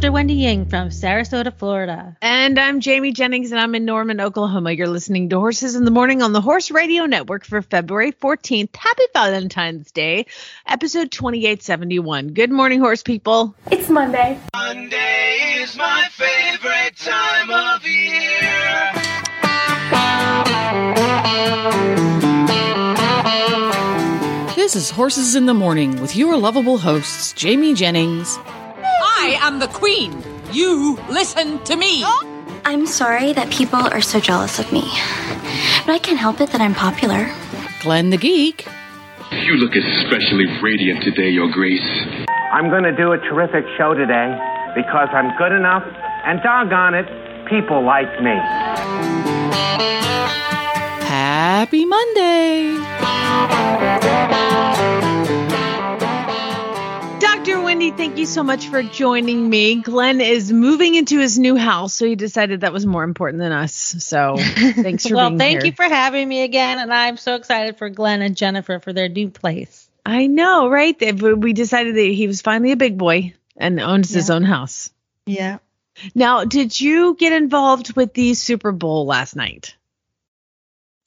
Dr. Wendy Ying from Sarasota, Florida. And I'm Jamie Jennings, and I'm in Norman, Oklahoma. You're listening to Horses in the Morning on the Horse Radio Network for February 14th. Happy Valentine's Day, episode 2871. Good morning, horse people. It's Monday. Monday is my favorite time of year. This is Horses in the Morning with your lovable hosts, Jamie Jennings. I am the queen. You listen to me. I'm sorry that people are so jealous of me, but I can't help it that I'm popular. Glenn the Geek. You look especially radiant today, Your Grace. I'm going to do a terrific show today because I'm good enough, and doggone it, people like me. Happy Monday. Wendy, thank you so much for joining me. Glenn is moving into his new house, so he decided that was more important than us. So thanks for being here. well, thank here. you for having me again, and I'm so excited for Glenn and Jennifer for their new place. I know, right? We decided that he was finally a big boy and owns his own house. Yeah. Now, did you get involved with the Super Bowl last night?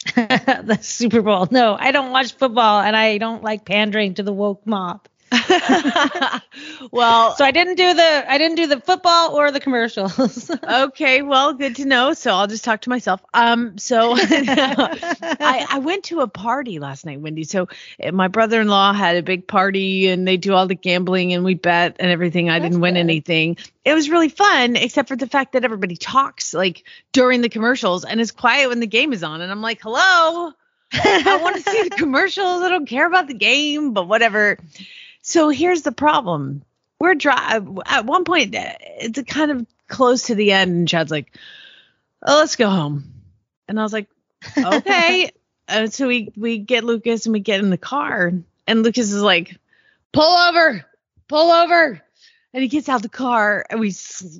the Super Bowl. No, I don't watch football, and I don't like pandering to the woke mob. well, So I didn't do the I didn't do the football or the commercials. okay, well, good to know. So I'll just talk to myself. Um, so I, I went to a party last night, Wendy. So uh, my brother-in-law had a big party, and they do all the gambling, and we bet and everything. I didn't win good. anything. It was really fun, except for the fact that everybody talks like during the commercials and is quiet when the game is on, and I'm like, hello. I want to see the commercials. I don't care about the game, but whatever. So here's the problem. We're dry at one point. uh, It's kind of close to the end, and Chad's like, "Oh, let's go home," and I was like, "Okay." and so we we get Lucas and we get in the car, and Lucas is like, "Pull over, pull over." And he gets out the car and we,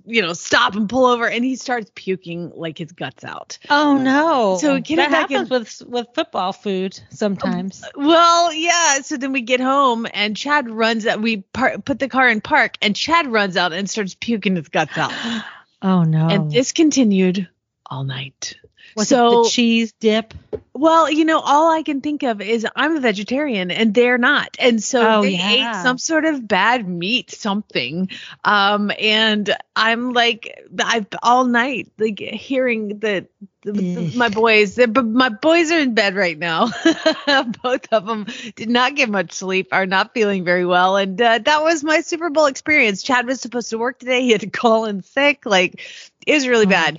you know, stop and pull over and he starts puking like his guts out. oh no! So get that it back in- happens with with football food sometimes. Well, yeah. So then we get home and Chad runs out. We par- put the car in park and Chad runs out and starts puking his guts out. Oh no! And this continued all night. Was so, it the cheese dip? well, you know, all I can think of is I'm a vegetarian and they're not. And so Oh, they yeah. ate some sort of bad meat, something. Um, and I'm like, I've all night, like hearing Ugh. My boys, but my boys are in bed right now. Both of them did not get much sleep, are not feeling very well. And uh, that was my Super Bowl experience. Chad was supposed to work today. He had to call in sick. Like, it was really Oh bad.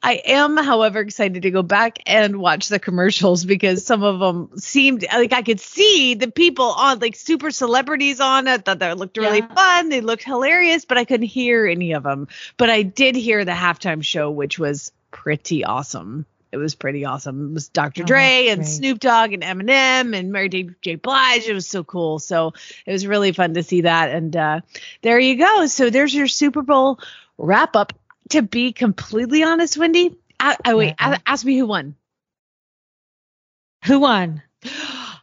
I am, however, excited to go back and watch the commercials because some of them seemed like I could see the people on, like super celebrities on it. Thought that looked really Yeah. fun. They looked hilarious, but I couldn't hear any of them. But I did hear the halftime show, which was pretty awesome. It was pretty awesome. It was Dr. Oh, Dre and great. Snoop Dogg and Eminem and Mary J. Blige. It was so cool. So it was really fun to see that. And uh, there you go. So there's your Super Bowl wrap up. To be completely honest, Wendy, I, I wait. A- Ask me who won. Who won?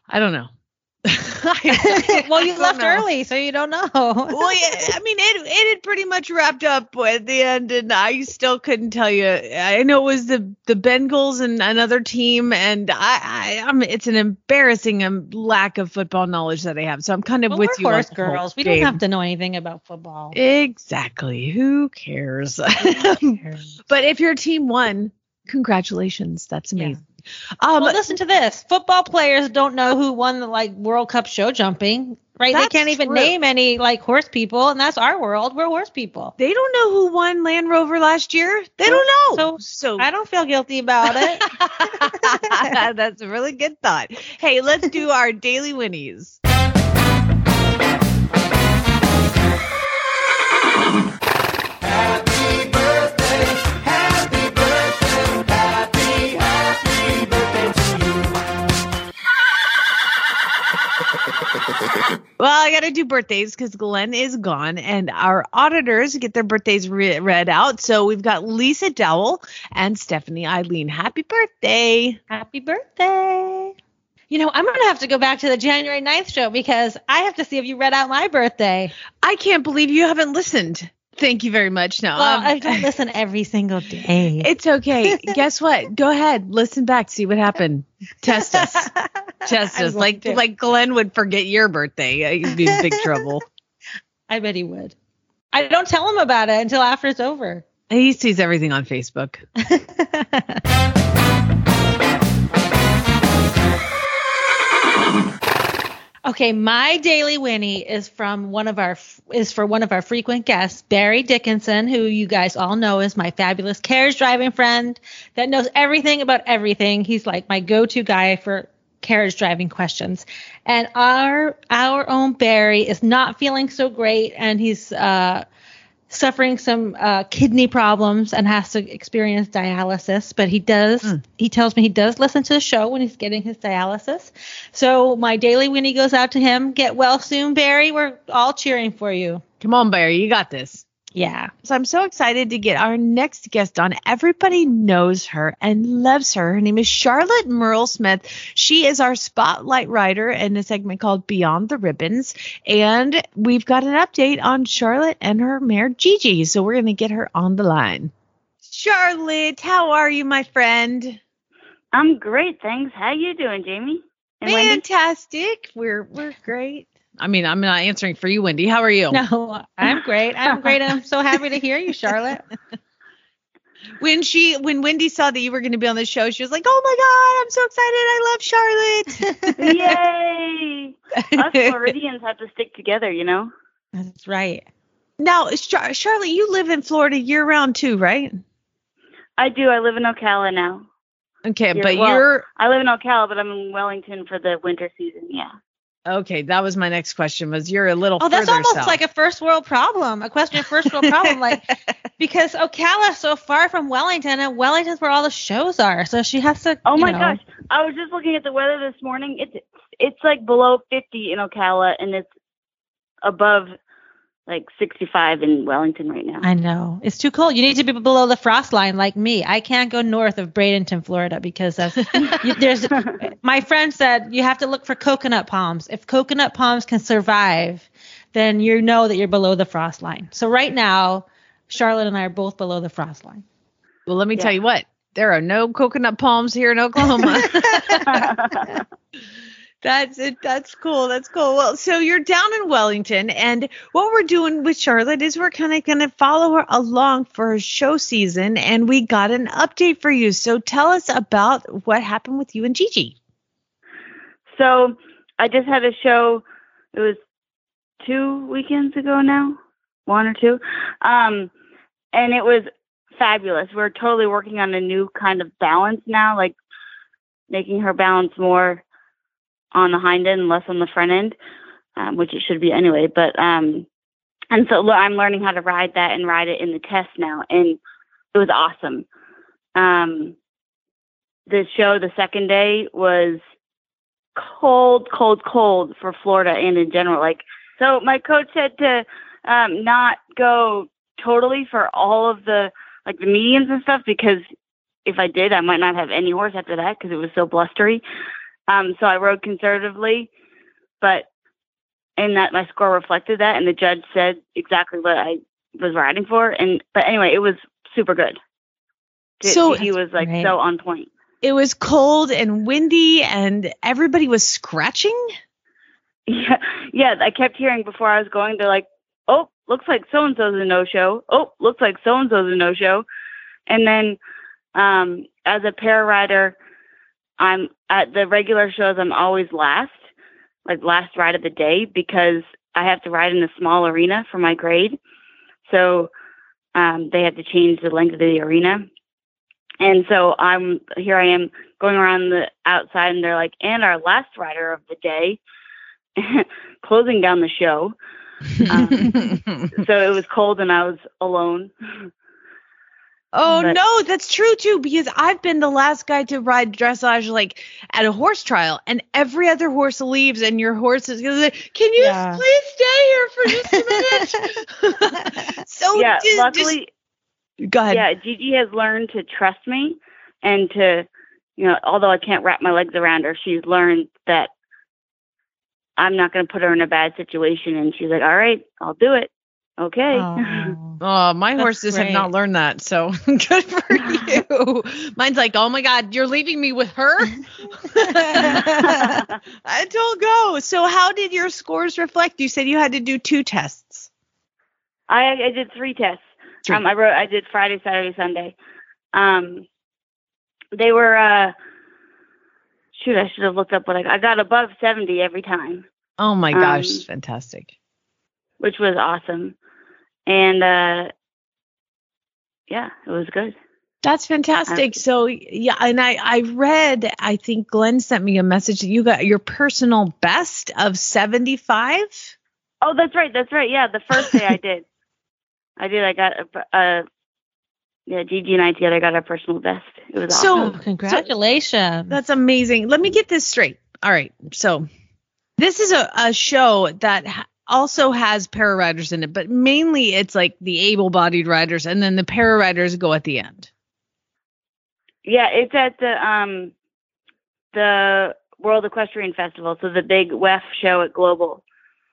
I don't know. well, you left know. early, so you don't know. Well, yeah, I mean, it it had pretty much wrapped up at the end, and I still couldn't tell you. I know it was the the Bengals and another team, and I, I I'm it's an embarrassing um, lack of football knowledge that I have. So I'm kind of Well, with you, horse girls. We game. don't have to know anything about football. Exactly. Who cares? but if your team won, congratulations. That's amazing. Um, well, listen to this. Football players don't know who won the like World Cup show jumping, right? They can't even true. name any like horse people, and that's our world. We're horse people. they don't know who won Land Rover last year. They don't know. So, so I don't feel guilty about it. That's a really good thought. Hey, let's do our daily Whinneys. Well, I got to do birthdays because Glenn is gone, and our auditors get their birthdays re- read out. So we've got Lisa Dowell and Stephanie Eileen. Happy birthday! Happy birthday. You know, I'm going to have to go back to the January 9th show because I have to see if you read out my birthday. I can't believe you haven't listened. Thank you very much. No, Well, um, I don't listen every single day. It's okay. Guess what? Go ahead, listen back, see what happened. Test us. Test us. Like do. like Glenn would forget your birthday. Uh, You'd be in big trouble. I bet he would. I don't tell him about it until after it's over. He sees everything on Facebook. Okay, my daily Whinney is from one of our is for one of our frequent guests, Barry Dickinson, who you guys all know is my fabulous carriage driving friend that knows everything about everything. He's like my go-to guy for carriage driving questions. And our our own Barry is not feeling so great and he's uh suffering some uh, kidney problems and has to experience dialysis. But he does, he tells me he does listen to the show when he's getting his dialysis. So my daily Whinney goes out to him. Get well soon, Barry. We're all cheering for you. Come on, Barry, you got this. Yeah. So I'm so excited to get our next guest on. Everybody knows her and loves her. Her name is Charlotte Merle Smith. She is our spotlight rider in a segment called Beyond the Ribbons. And we've got an update on Charlotte and her mare Gigi. So we're going to get her on the line. Charlotte, how are you, my friend? I'm great, thanks. How you doing, Jamie? And Wendy? Fantastic. We're we're great. I mean, I'm not answering for you, Wendy. How are you? No, I'm great. I'm great. I'm so happy to hear you, Charlotte. when she when Wendy saw that you were going to be on the show, she was like, "Oh my god, I'm so excited! I love Charlotte." Yay! Us Floridians have to stick together, you know. That's right. Now, Char- Charlotte, you live in Florida year round too, right? I do. I live in Ocala now. Okay, You're- but well, you're I live in Ocala, but I'm in Wellington for the winter season. Yeah. Okay. That was my next question. Was you're a little Oh, that's almost south. like a first world problem, a question of first world problem. Like, because Ocala's so far from Wellington, and Wellington's where all the shows are. So she has to. Oh my know- gosh! I was just looking at the weather this morning. It's it's like below 50 in Ocala, and it's above like 65 in Wellington right now. I know it's too cold. You need to be below the frost line, like me. I can't go north of Bradenton, Florida, because of you, there's. My friend said you have to look for coconut palms. If coconut palms can survive, then you know that you're below the frost line. So right now, Charlotte and I are both below the frost line. well, let me tell you what. There are no coconut palms here in Oklahoma. That's it. That's cool. That's cool. Well, so you're down in Wellington, and what we're doing with Charlotte is we're kind of going to follow her along for her show season, and we got an update for you. So tell us about what happened with you and Gigi. So I just had a show. It was two weekends ago now, one or two, um, and it was fabulous. We're totally working on a new kind of balance now, like making her balance more on the hind end less on the front end, um, which it should be anyway. But um, and so I'm learning how to ride that and ride it in the test now, and it was awesome. Um, the show the second day was cold, cold, cold for Florida and in general. Like, so my coach said to um, not go totally for all of the like the medians and stuff because if I did, I might not have any horse after that because it was so blustery. Um, so I rode conservatively, but and that my score reflected that, and the judge said exactly what I was riding for. And but anyway, it was super good. So- he was like Right. so on point. It was cold and windy, and everybody was scratching. Yeah, yeah. I kept hearing before I was going. They're like, "Oh, looks like so and so's a no show. Oh, looks like so and so's a no show." And then, um, as a para rider, I'm at the regular shows. I'm always last, like last ride of the day, because I have to ride in a small arena for my grade. So um, they have to change the length of the arena. And so I'm here. I am going around the outside, and they're like, "And our last rider of the day." closing down the show. Um, so it was cold and I was alone. Oh But- no, that's true too because I've been the last guy to ride dressage like at a horse trial, and every other horse leaves, and your horse is gonna say, "Can you Yeah. please stay here for just a minute?" so yeah, just- luckily, just- go ahead. yeah, Gigi has learned to trust me and to, you know, although I can't wrap my legs around her, she's learned that I'm not going to put her in a bad situation. And she's like, all right, I'll do it. Okay. Oh, my That's horses have not learned that, so good for you. Mine's like, oh my god, you're leaving me with her. I don't go. So, how did your scores reflect? You said you had to do two tests. I, I did three tests. Three. Um, I wrote, I did Friday, Saturday, Sunday. Um, they were, uh, shoot, I should have looked up what I, I got above 70 every time. Oh my gosh, Um, fantastic. which was awesome. And uh yeah, it was good. That's fantastic. So yeah, and I I read I think Glenn sent me a message that you got your personal best of 75. Oh, that's right, that's right. Yeah, the first day I did. I did. I got a, a yeah, Gigi and I together got our personal best. It was So- awesome. Oh, congratulations. That's amazing. Let me get this straight. All right. So this is a, a show that ha- also has para riders in it, but mainly it's like the able bodied riders and then the para riders go at the end. Yeah, it's at the um the World Equestrian Festival, so the big WEF show at Global.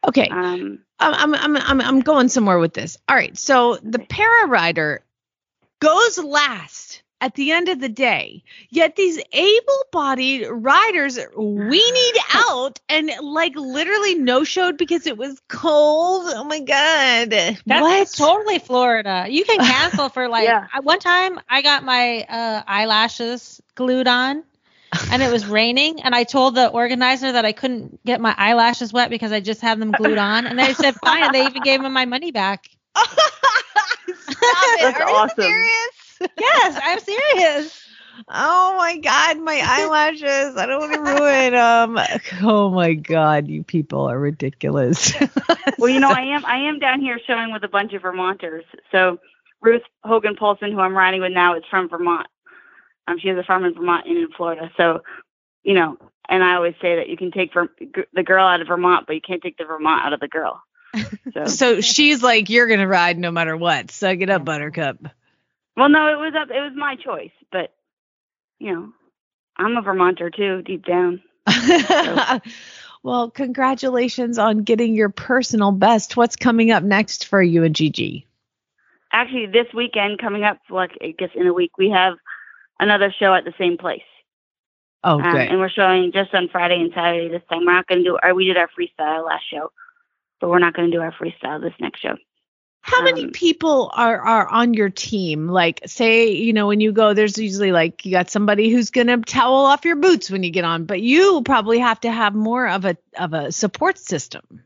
Okay. Um I'm, I'm, I'm, I'm, I'm going somewhere with this. All right. So the para rider goes last at the end of the day, yet these able bodied riders weenied out and like literally no showed because it was cold. Oh my God. That's what? totally Florida. You can cancel for like Yeah. One time I got my uh, eyelashes glued on and it was raining and I told the organizer that I couldn't get my eyelashes wet because I just had them glued on and they said fine and they even gave me my money back. Stop it. That's Are you serious? Yes, I'm serious. Oh my god, my eyelashes. I don't want to ruin um oh my god, you people are ridiculous. well, you know, I am I am down here showing with a bunch of Vermonters. So Ruth Hogan Poulsen, who I'm riding with now, is from Vermont. Um, she has a farm in Vermont and in Florida. So, you know, and I always say that you can take Ver- g- the girl out of Vermont, but you can't take the Vermont out of the girl. So, so she's like, You're gonna ride no matter what. Suck it up, buttercup. Well, no, it was up. It was my choice, but you know, I'm a Vermonter too, deep down. well, congratulations on getting your personal best. What's coming up next for you and Gigi? Actually, this weekend coming up, like I guess in a week, we have another show at the same place. Oh, Um, good. and we're showing just on Friday and Saturday this time. We're not going to do, or we did our freestyle last show, but we're not going to do our freestyle this next show. How many um, people are are on your team? Like, say, you know, when you go, there's usually like you got somebody who's gonna towel off your boots when you get on, but you probably have to have more of a of a support system.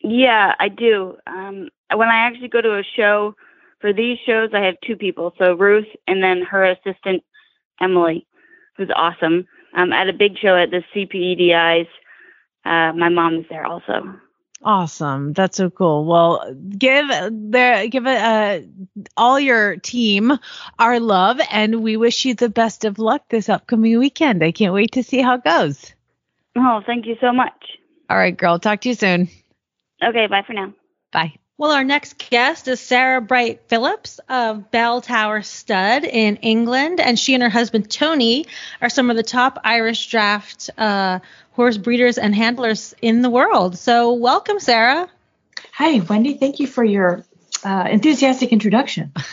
Yeah, I do. Um, when I actually go to a show for these shows, I have two people. So Ruth and then her assistant Emily, who's awesome. Um, at a big show at the CPEDIs, uh, my mom is there also. Awesome. That's so cool. Well, give the give uh, all your team our love, and we wish you the best of luck this upcoming weekend. I can't wait to see how it goes. Oh, thank you so much. All right, girl. Talk to you soon. Okay, bye for now. Bye. Well, our next guest is Sarah Bright Phillips of Bell Tower Stud in England, and she and her husband Tony are some of the top Irish draft uh, horse breeders and handlers in the world. So, welcome, Sarah. Hi, Wendy. Thank you for your uh, enthusiastic introduction.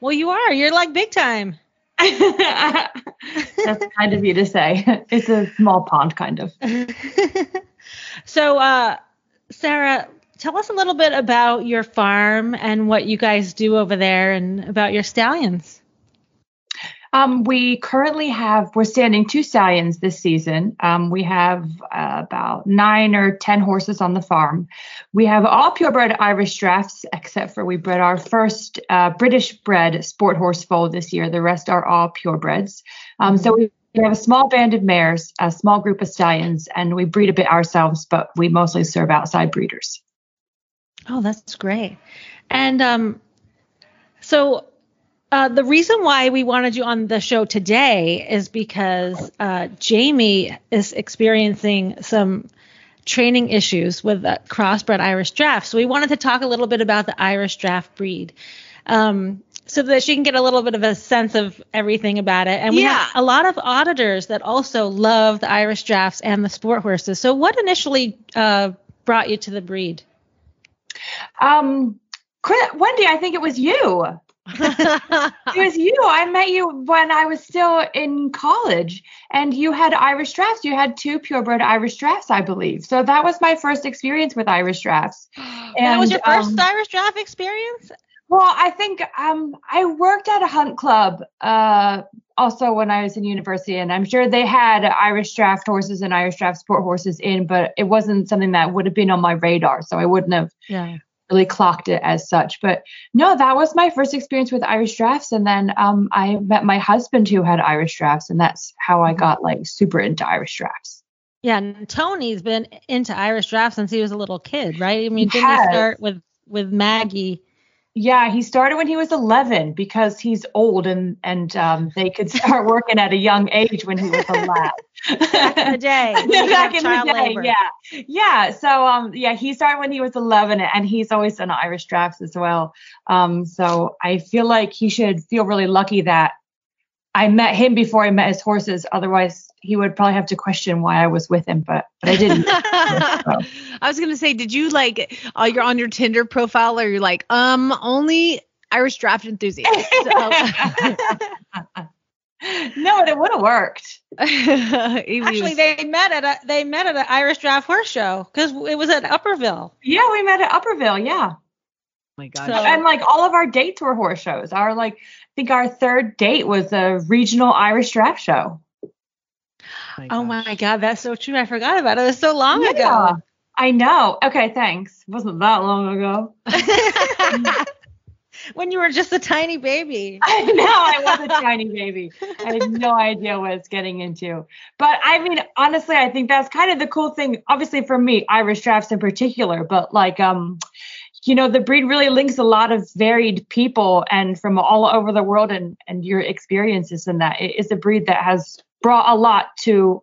well, you are. You're like big time. That's kind of you to say. It's a small pond, kind of. So, uh, Sarah, tell us a little bit about your farm and what you guys do over there and about your stallions. Um, we currently have, we're standing two stallions this season. Um, we have uh, about nine or 10 horses on the farm. We have all purebred Irish drafts, except for we bred our first uh, British bred sport horse foal this year. The rest are all purebreds. Um, so we we have a small band of mares, a small group of stallions, and we breed a bit ourselves, but we mostly serve outside breeders. Oh, that's great. And um, So uh, the reason why we wanted you on the show today is because uh, Jamie is experiencing some training issues with the crossbred Irish draft. So we wanted to talk a little bit about the Irish draft breed. Um, so that she can get a little bit of a sense of everything about it. And we Yeah. have a lot of auditors that also love the Irish drafts and the sport horses. So what initially uh, brought you to the breed? Um, Wendy, I think it was you. it was you. I met you when I was still in college, and you had Irish drafts. You had two purebred Irish drafts, I believe. So that was my first experience with Irish drafts. And, that was your first um, Irish draft experience? Well, I think um, I worked at a hunt club uh, also when I was in university, and I'm sure they had Irish draft horses and Irish draft sport horses in, but it wasn't something that would have been on my radar, so I wouldn't have Yeah. really clocked it as such. But no, that was my first experience with Irish drafts, and then um, I met my husband who had Irish drafts, and that's how I got like super into Irish drafts. Yeah, and Tony's been into Irish draft since he was a little kid, right? I mean, didn't he start with with Maggie? Yeah, he started when he was 11 because he's old and and um, they could start working at a young age when he was a lad. Back in the day. Back in the day, labor. yeah, yeah. So um, yeah, he started when he was 11, and he's always done Irish drafts as well. Um, so I feel like he should feel really lucky that I met him before I met his horses. Otherwise, he would probably have to question why I was with him, but but I didn't. I was gonna say, did you like uh, you're on your Tinder profile or you're like, um, only Irish draft enthusiast? no, but it would have worked. Actually, they met at a they met at an Irish draft horse show because it was at Upperville. Yeah, we met at Upperville. Yeah. Oh my God. So- and like all of our dates were horse shows. Our like, I think our third date was a regional Irish draft show. Oh my God, that's so true. I forgot about it. It was so long Yeah, ago. I know. Okay, thanks. Wasn't that long ago. when you were just a tiny baby. I know I was a tiny baby. I had no idea what I was getting into. But I mean, honestly, I think that's kind of the cool thing. Obviously, for me, Irish drafts in particular, but like, um, you know, the breed really links a lot of varied people and from all over the world, and and your experiences in that. It is a breed that has brought a lot to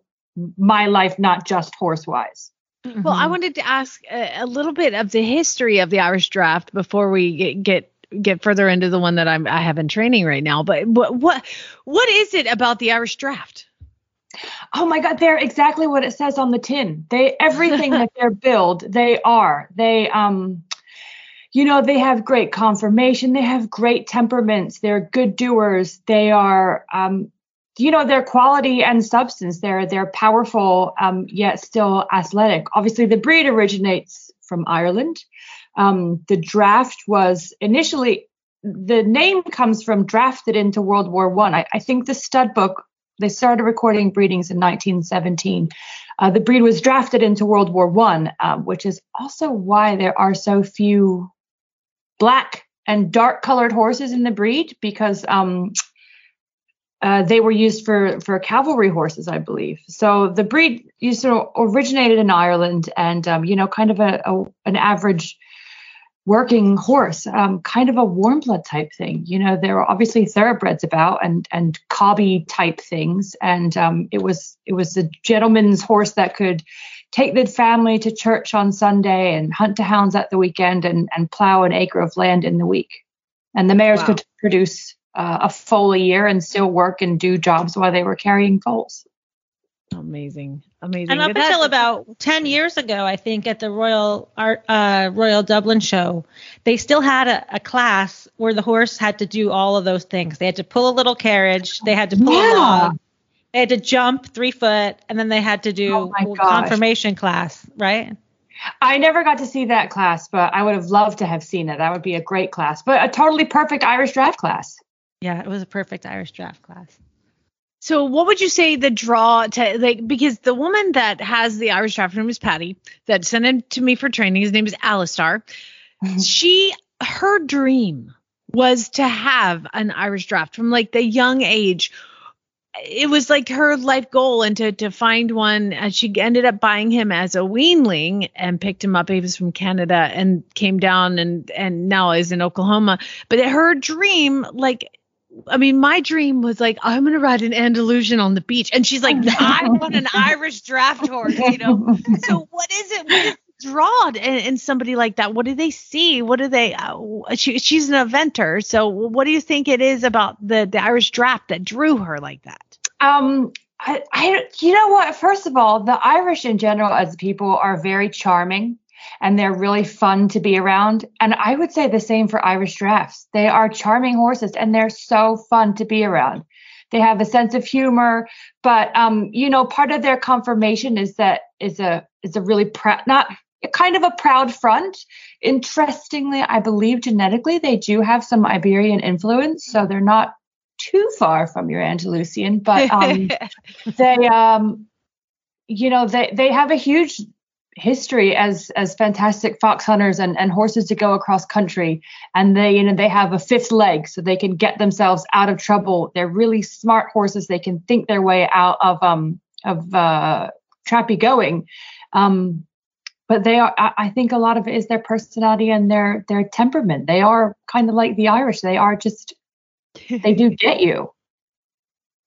my life, not just horse wise. Well, I wanted to ask a, a little bit of the history of the Irish draft before we get get, get further into the one that I'm I have in training right now. But what what what is it about the Irish draft? Oh my God, they're exactly what it says on the tin. They everything that they're billed, they are. They um you know, they have great conformation, they have great temperaments, they're good doers, they are um you know, their quality and substance. They're they're powerful, um, yet still athletic. Obviously, the breed originates from Ireland. Um, the draft was initially the name comes from drafted into World War One. I, I think the stud book they started recording breedings in 1917. Uh, the breed was drafted into World War One, um, which is also why there are so few black and dark colored horses in the breed because um, uh, they were used for for cavalry horses, I believe. So the breed used to originated in Ireland, and um, you know, kind of a, a an average working horse, um, kind of a warm blood type thing. You know, there were obviously thoroughbreds about and and cobby type things, and um, it was it was a gentleman's horse that could take the family to church on Sunday and hunt to hounds at the weekend and and plow an acre of land in the week. And the mares Wow. could produce uh, a foal a year and still work and do jobs while they were carrying foals. Amazing, amazing. And up that- until about 10 years ago, I think at the Royal Art, uh, Royal Dublin show, they still had a, a class where the horse had to do all of those things. They had to pull a little carriage, they had to pull a Yeah. log, they had to jump three foot, and then they had to do Oh my a gosh. conformation class, right? I never got to see that class, but I would have loved to have seen it. That would be a great class, but a totally perfect Irish draft class. Yeah, it was a perfect Irish draft class. So what would you say the draw to like because the woman that has the Irish draft room is Patty that sent him to me for training. His name is Alistar. Mm-hmm. she her dream was to have an Irish draft from like the young age. it was like her life goal and to to find one and she ended up buying him as a weanling and picked him up he was from canada and came down and and now is in oklahoma but her dream like I mean, my dream was like, I'm gonna ride an Andalusian on the beach, and she's like, I want an Irish draft horse, you know. so what is it? What is draw in, in somebody like that? What do they see? What do they? Uh, she, she's an eventer, so what do you think it is about the the Irish draft that drew her like that? Um, I, I, you know what? First of all, the Irish in general as people are very charming and they're really fun to be around. And I would say the same for Irish drafts. They are charming horses and they're so fun to be around. They have a sense of humor, but um, you know, part of their conformation is that is a is a really proud not kind of a proud front. Interestingly, I believe genetically they do have some Iberian influence, so they're not too far from your Andalusian, but um, they, um, you know, they they have a huge history as as fantastic fox hunters and, and horses to go across country. And they you know they have a fifth leg so they can get themselves out of trouble. They're really smart horses. They can think their way out of um of uh trappy going. Um but they are I, I think a lot of it is their personality and their their temperament. They are kind of like the irish. They are just they do get you.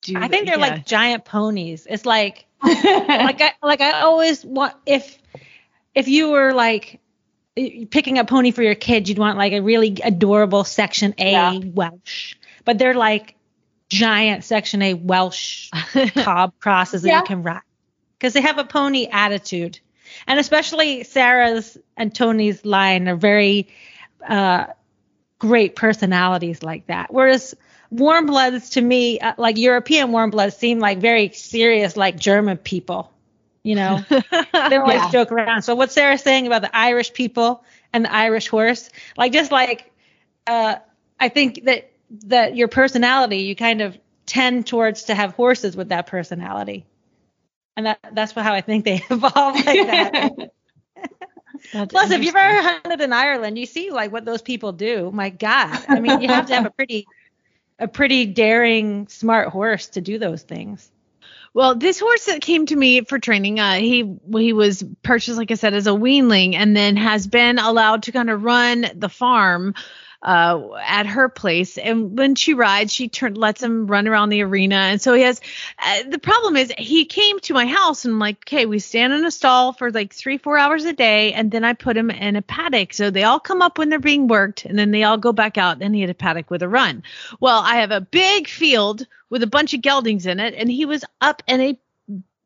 Do, I think they're yeah. like giant ponies. It's like like I like I always want if if you were like picking a pony for your kid, you'd want like a really adorable section A yeah. Welsh. But they're like giant section A Welsh cob crosses that yeah. you can ride. Because they have a pony attitude. And especially Sarah's and Tony's line are very uh, great personalities like that. Whereas warm bloods to me, uh, like European warm bloods, seem like very serious, like German people. You know, they always yeah. joke around. So what Sarah's saying about the Irish people and the Irish horse, like just like, uh, I think that that your personality, you kind of tend towards to have horses with that personality, and that that's how I think they evolve like that. That's Plus, if you've ever hunted in Ireland, you see like what those people do. My God, I mean, you have to have a pretty, a pretty daring, smart horse to do those things. Well, this horse that came to me for training, uh, he he was purchased, like I said, as a weanling, and then has been allowed to kind of run the farm uh, at her place. And when she rides, she turn, lets him run around the arena. And so he has, uh, the problem is he came to my house and I'm like, okay, we stand in a stall for like three, four hours a day. And then I put him in a paddock. So they all come up when they're being worked and then they all go back out and he had a paddock with a run. Well, I have a big field with a bunch of geldings in it and he was up in a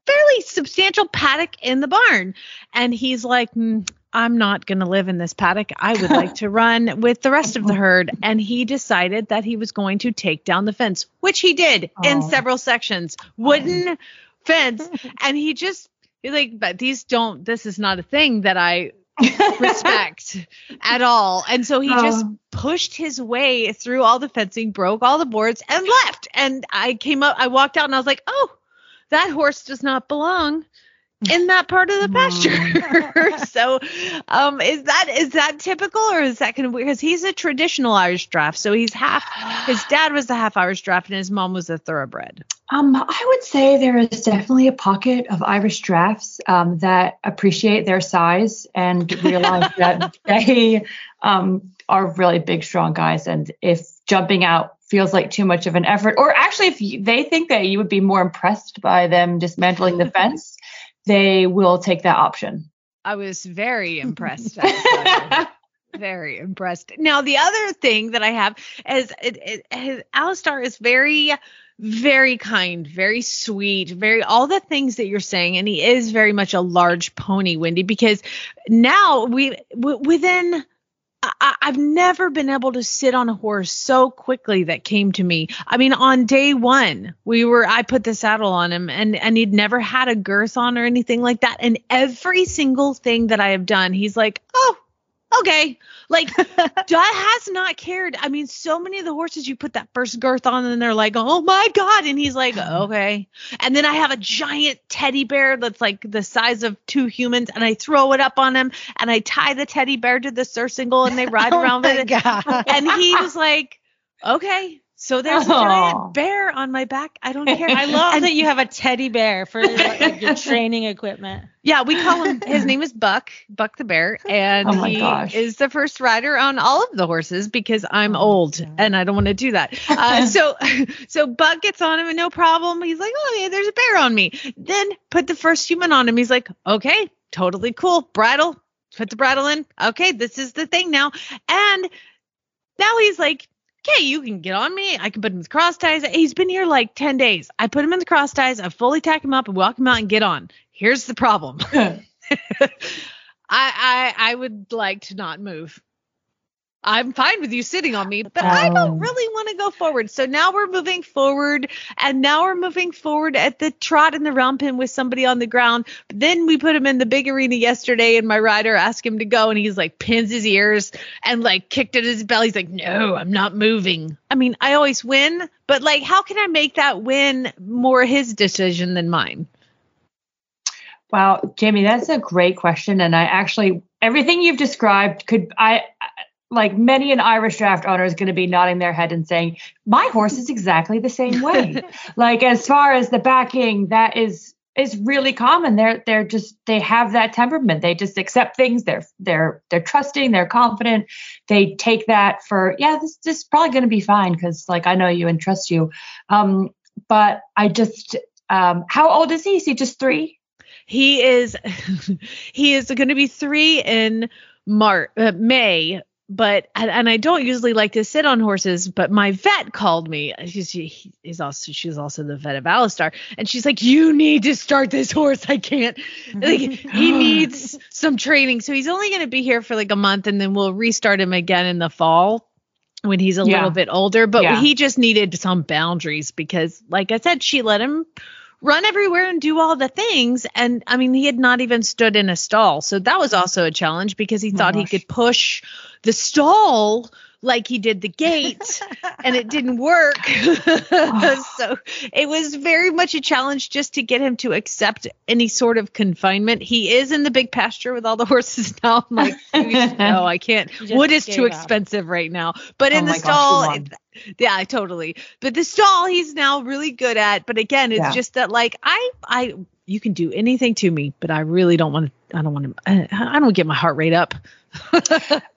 fairly substantial paddock in the barn. And he's like, mm, I'm not going to live in this paddock. I would like to run with the rest of the herd. And he decided that he was going to take down the fence, which he did oh. in several sections, wooden oh. fence. And he just, he's like, but these don't, this is not a thing that I respect at all. And so he oh. just pushed his way through all the fencing, broke all the boards, and left. And I came up, I walked out and I was like, oh, that horse does not belong in that part of the pasture. so, um, is that is that typical or is that kind of because he's a traditional Irish draft? So he's half. His dad was a half Irish draft and his mom was a thoroughbred. Um, I would say there is definitely a pocket of Irish drafts um, that appreciate their size and realize that they um, are really big, strong guys, and if jumping out feels like too much of an effort, or actually if you, they think that you would be more impressed by them dismantling the fence they will take that option. I was very impressed. very impressed. Now, the other thing that I have is it, it, his, Alistar is very, very kind, very sweet, very all the things that you're saying, and he is very much a large pony, Wendy. Because now we w- within I, have never been able to sit on a horse so quickly that came to me. I mean, on day one, we were I put the saddle on him and and he'd never had a girth on or anything like that. And every single thing that I have done, he's like, oh, okay. Like Dad has not cared. I mean, so many of the horses you put that first girth on and they're like, oh my God. And he's like, okay. And then I have a giant teddy bear that's like the size of two humans and I throw it up on him and I tie the teddy bear to the surcingle and they ride oh around with it. God. And he was like, okay. So there's a giant bear on my back. I don't care. I love And- that you have a teddy bear for like, your training equipment. Yeah, we call him. His name is Buck, Buck the bear, and Oh he gosh. is the first rider on all of the horses because I'm old and I don't want to do that. Uh, so, so Buck gets on him and no problem. He's like, "Oh yeah, there's a bear on me." Then put the first human on him. He's like, "Okay, totally cool." Bridle, put the bridle in. Okay, this is the thing now. And now he's like, okay, you can get on me. I can put him in the cross ties. He's been here like 10 days. I put him in the cross ties. I fully tack him up and walk him out and get on. Here's the problem. I, I I would like to not move. I'm fine with you sitting on me, but I Oh. don't um, really want to go forward. So now we're moving forward, and now we're moving forward at the trot in the round pen with somebody on the ground. But then we put him in the big arena yesterday, and my rider asked him to go, and he's like pins his ears and like kicked at his belly. He's like, "No, I'm not moving." I mean, I always win, but like, how can I make that win more his decision than mine? Wow, Jamie, that's a great question. And I actually, everything you've described could, I, like many an Irish draft owner is going to be nodding their head and saying, my horse is exactly the same way. like as far as the backing, that is, is really common. They're, they're just, they have that temperament. They just accept things. They're, they're, they're trusting. They're confident. They take that for, yeah, this, this is probably going to be fine. Cause like, I know you and trust you. Um, but I just, um, how old is he? Is he just three? He is he is going to be three in Mar uh, May. But and, and I don't usually like to sit on horses, but my vet called me. She's she, he's also she's also the vet of Alistar, and she's like, "You need to start this horse. I can't. Like, he needs some training. So he's only going to be here for like a month, and then we'll restart him again in the fall when he's a Yeah. little bit older. But Yeah. he just needed some boundaries because, like I said, she let him run everywhere and do all the things. And I mean, he had not even stood in a stall. So that was also a challenge because he Oh thought he could push the stall like he did the gate and it didn't work. so it was very much a challenge just to get him to accept any sort of confinement. He is in the big pasture with all the horses now. I'm like, no, I can't. Wood is too up. expensive right now. But Oh in the gosh, stall, yeah, totally. But the stall he's now really good at. But again, it's Yeah. just that like I I you can do anything to me, but I really don't want to. I don't want to. I don't get my heart rate up.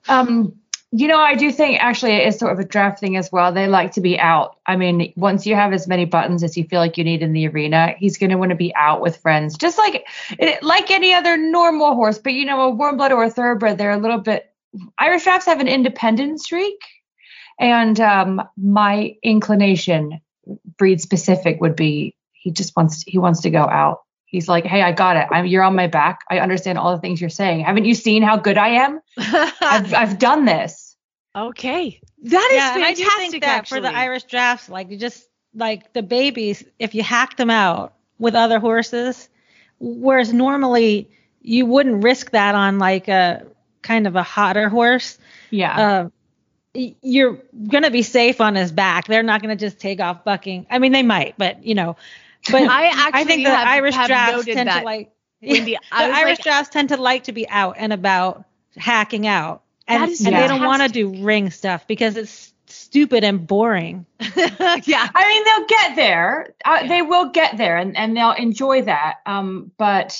Um, you know, I do think actually it is sort of a draft thing as well. They like to be out. I mean, once you have as many buttons as you feel like you need in the arena, he's going to want to be out with friends, just like like any other normal horse. But you know, a warm blood or a thoroughbred, they're a little bit. Irish drafts have an independent streak, and um, my inclination, breed specific, would be he just wants he wants to go out. He's like, hey, I got it. I'm, you're on my back. I understand all the things you're saying. Haven't you seen how good I am? I've, I've done this. Okay, that is yeah, and I fantastic. do think that for the. Irish drafts, like you just like the babies, if you hack them out with other horses, whereas normally you wouldn't risk that on like a kind of a hotter horse. Yeah. Uh, you're gonna be safe on his back. They're not gonna just take off bucking. I mean, they might, but you know. But I actually I think the have- Irish have drafts tend that, to like Wendy, the Irish like- drafts tend to like to be out and about hacking out. And, That is and they don't want to do ring stuff because it's stupid and boring. yeah. I mean, they'll get there. Uh, They will get there, and, and they'll enjoy that. Um, but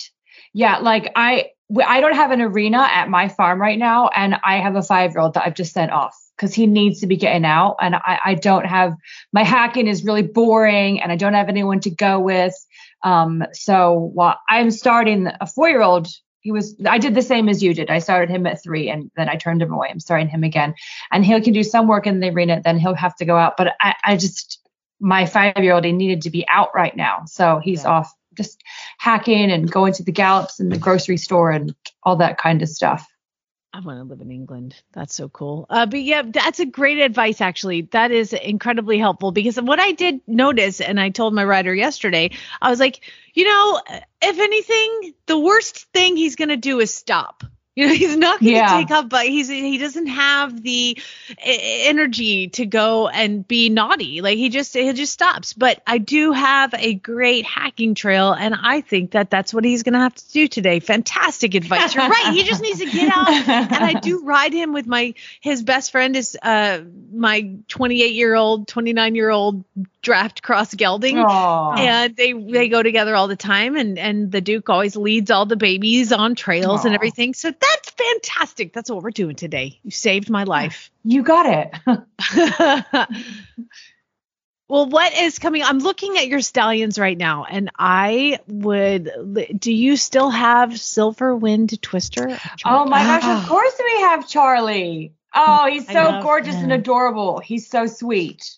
yeah, like I I don't have an arena at my farm right now, and I have a five year old that I've just sent off because he needs to be getting out, and I, I don't have my hacking is really boring, and I don't have anyone to go with. Um, so while I'm starting a four year old. He was. I did the same as you did. I started him at three, and then I turned him away. I'm starting him again, and he'll can do some work in the arena. Then he'll have to go out. But I, I just my five year old he needed to be out right now so he's off just hacking and going to the gallops and the grocery store and all that kind of stuff I want to live in England. That's so cool. Uh, but yeah, that's a great advice, actually. That is incredibly helpful because what I did notice, and I told my rider yesterday, I was like, you know, if anything, the worst thing he's going to do is stop. You know, he's not going to Yeah. take up, but he's he doesn't have the energy to go and be naughty. Like he just he just stops. But I do have a great hacking trail, and I think that that's what he's going to have to do today. Fantastic advice. You're right. He just needs to get out, and I do ride him with my his best friend is uh my 28 year old, 29 year old draft cross gelding, and they they go together all the time. And and the Duke always leads all the babies on trails and everything. So that's fantastic. That's what we're doing today. You saved my life. You got it. well, what is coming? I'm looking at your stallions right now, and I would. Do you still have Silver Wind Twister? oh my gosh, of course we have Charlie. Oh, he's so gorgeous and adorable. He's so sweet.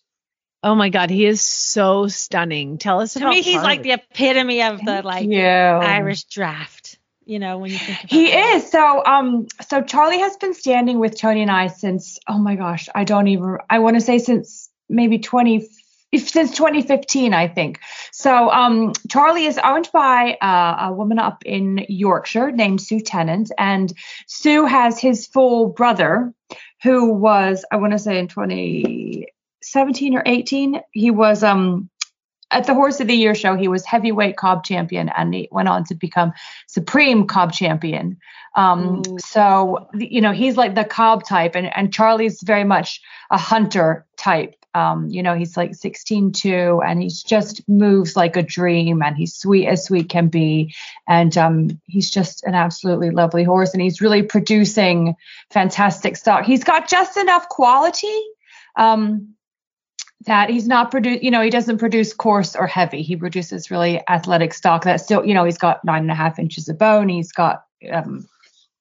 Oh my God, he is so stunning. Tell us To me, he's like the epitome of the like you. Irish draft. You know, when you think about He that. is. So um so Charlie has been standing with Tony and I since oh my gosh, I don't even I want to say since maybe 20 since 2015 I think. So um Charlie is owned by uh, a woman up in Yorkshire named Sue Tennant and Sue has his full brother who was I want to say in 2017 or 18 he was um at the Horse of the Year show, he was heavyweight cob champion and he went on to become supreme cob champion. Um, so, you know, he's like the cob type, and, and Charlie's very much a hunter type. Um, you know, he's like 16 2 and he's just moves like a dream and he's sweet as sweet can be. And um, he's just an absolutely lovely horse and he's really producing fantastic stock. He's got just enough quality. Um, that he's not produce you know he doesn't produce coarse or heavy. He produces really athletic stock that still you know he's got nine and a half inches of bone. He's got um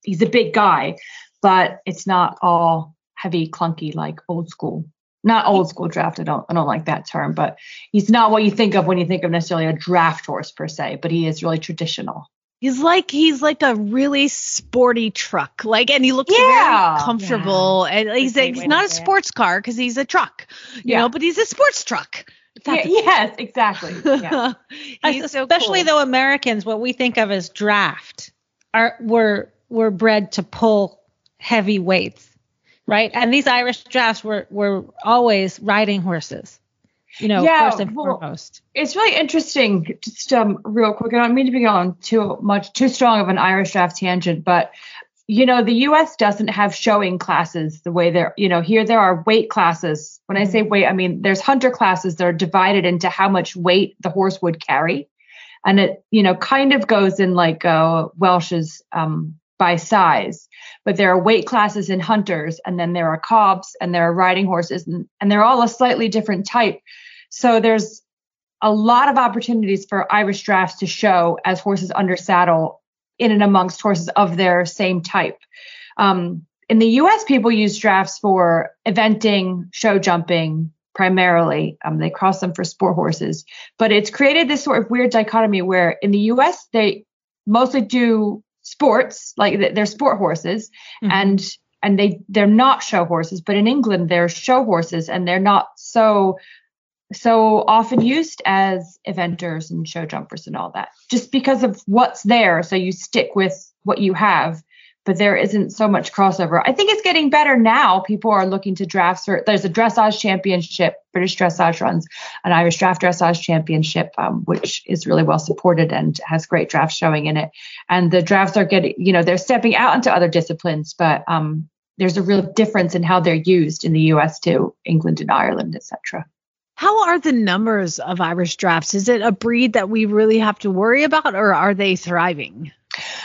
he's a big guy but it's not all heavy clunky like old school. Not old school draft i don't i don't like that term but he's not what you think of when you think of necessarily a draft horse per se but he is really traditional He's like he's like a really sporty truck, like, and he looks Yeah. very comfortable. And he's great a, he's not a say it. sports car because he's a truck, you Yeah. know, but he's a sports truck. If Yeah, yes exactly yeah He's so especially cool. though Americans, what we think of as draft, are were were bred to pull heavy weights, right? And these Irish drafts were were always riding horses, you know, Yeah, first and well, foremost. it's really interesting. Just um, real quick, I don't mean to be on too much, too strong of an Irish draft tangent, but you know, the U.S. doesn't have showing classes the way there. You know, here there are weight classes. When I say weight, I mean there's hunter classes that are divided into how much weight the horse would carry, and it you know kind of goes in like uh, Welsh's um, by size. But there are weight classes in hunters, and then there are cobs, and there are riding horses, and, and they're all a slightly different type. So there's a lot of opportunities for Irish drafts to show as horses under saddle in and amongst horses of their same type. Um, in the US, people use drafts for eventing, show jumping primarily. Um, they cross them for sport horses, but it's created this sort of weird dichotomy where in the US, they mostly do sports, like they're sport horses, mm-hmm. and and they they're not show horses, but in England they're show horses and they're not so so often used as eventers and show jumpers and all that just because of what's there. So you stick with what you have but there isn't so much crossover i think it's getting better now people are looking to drafts for there's a dressage championship british dressage runs an irish draft dressage championship um, which is really well supported and has great draft showing in it and the drafts are getting you know they're stepping out into other disciplines but um, there's a real difference in how they're used in the us to england and ireland etc How are the numbers of Irish drafts? Is it a breed that we really have to worry about, or are they thriving?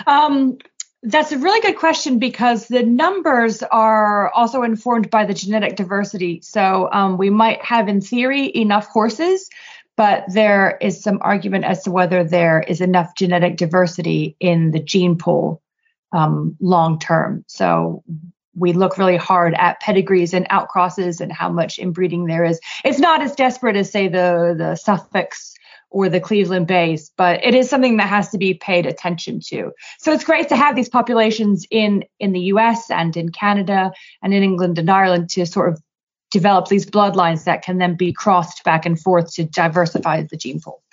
Um, that's a really good question because the numbers are also informed by the genetic diversity. So um, we might have, in theory, enough horses, but there is some argument as to whether there is enough genetic diversity in the gene pool um, long term. So we look really hard at pedigrees and outcrosses and how much inbreeding there is. It's not as desperate as, say, the the Suffolks or the Cleveland Bays, but it is something that has to be paid attention to. So it's great to have these populations in in the U.S. and in Canada and in England and Ireland to sort of develop these bloodlines that can then be crossed back and forth to diversify the gene pool.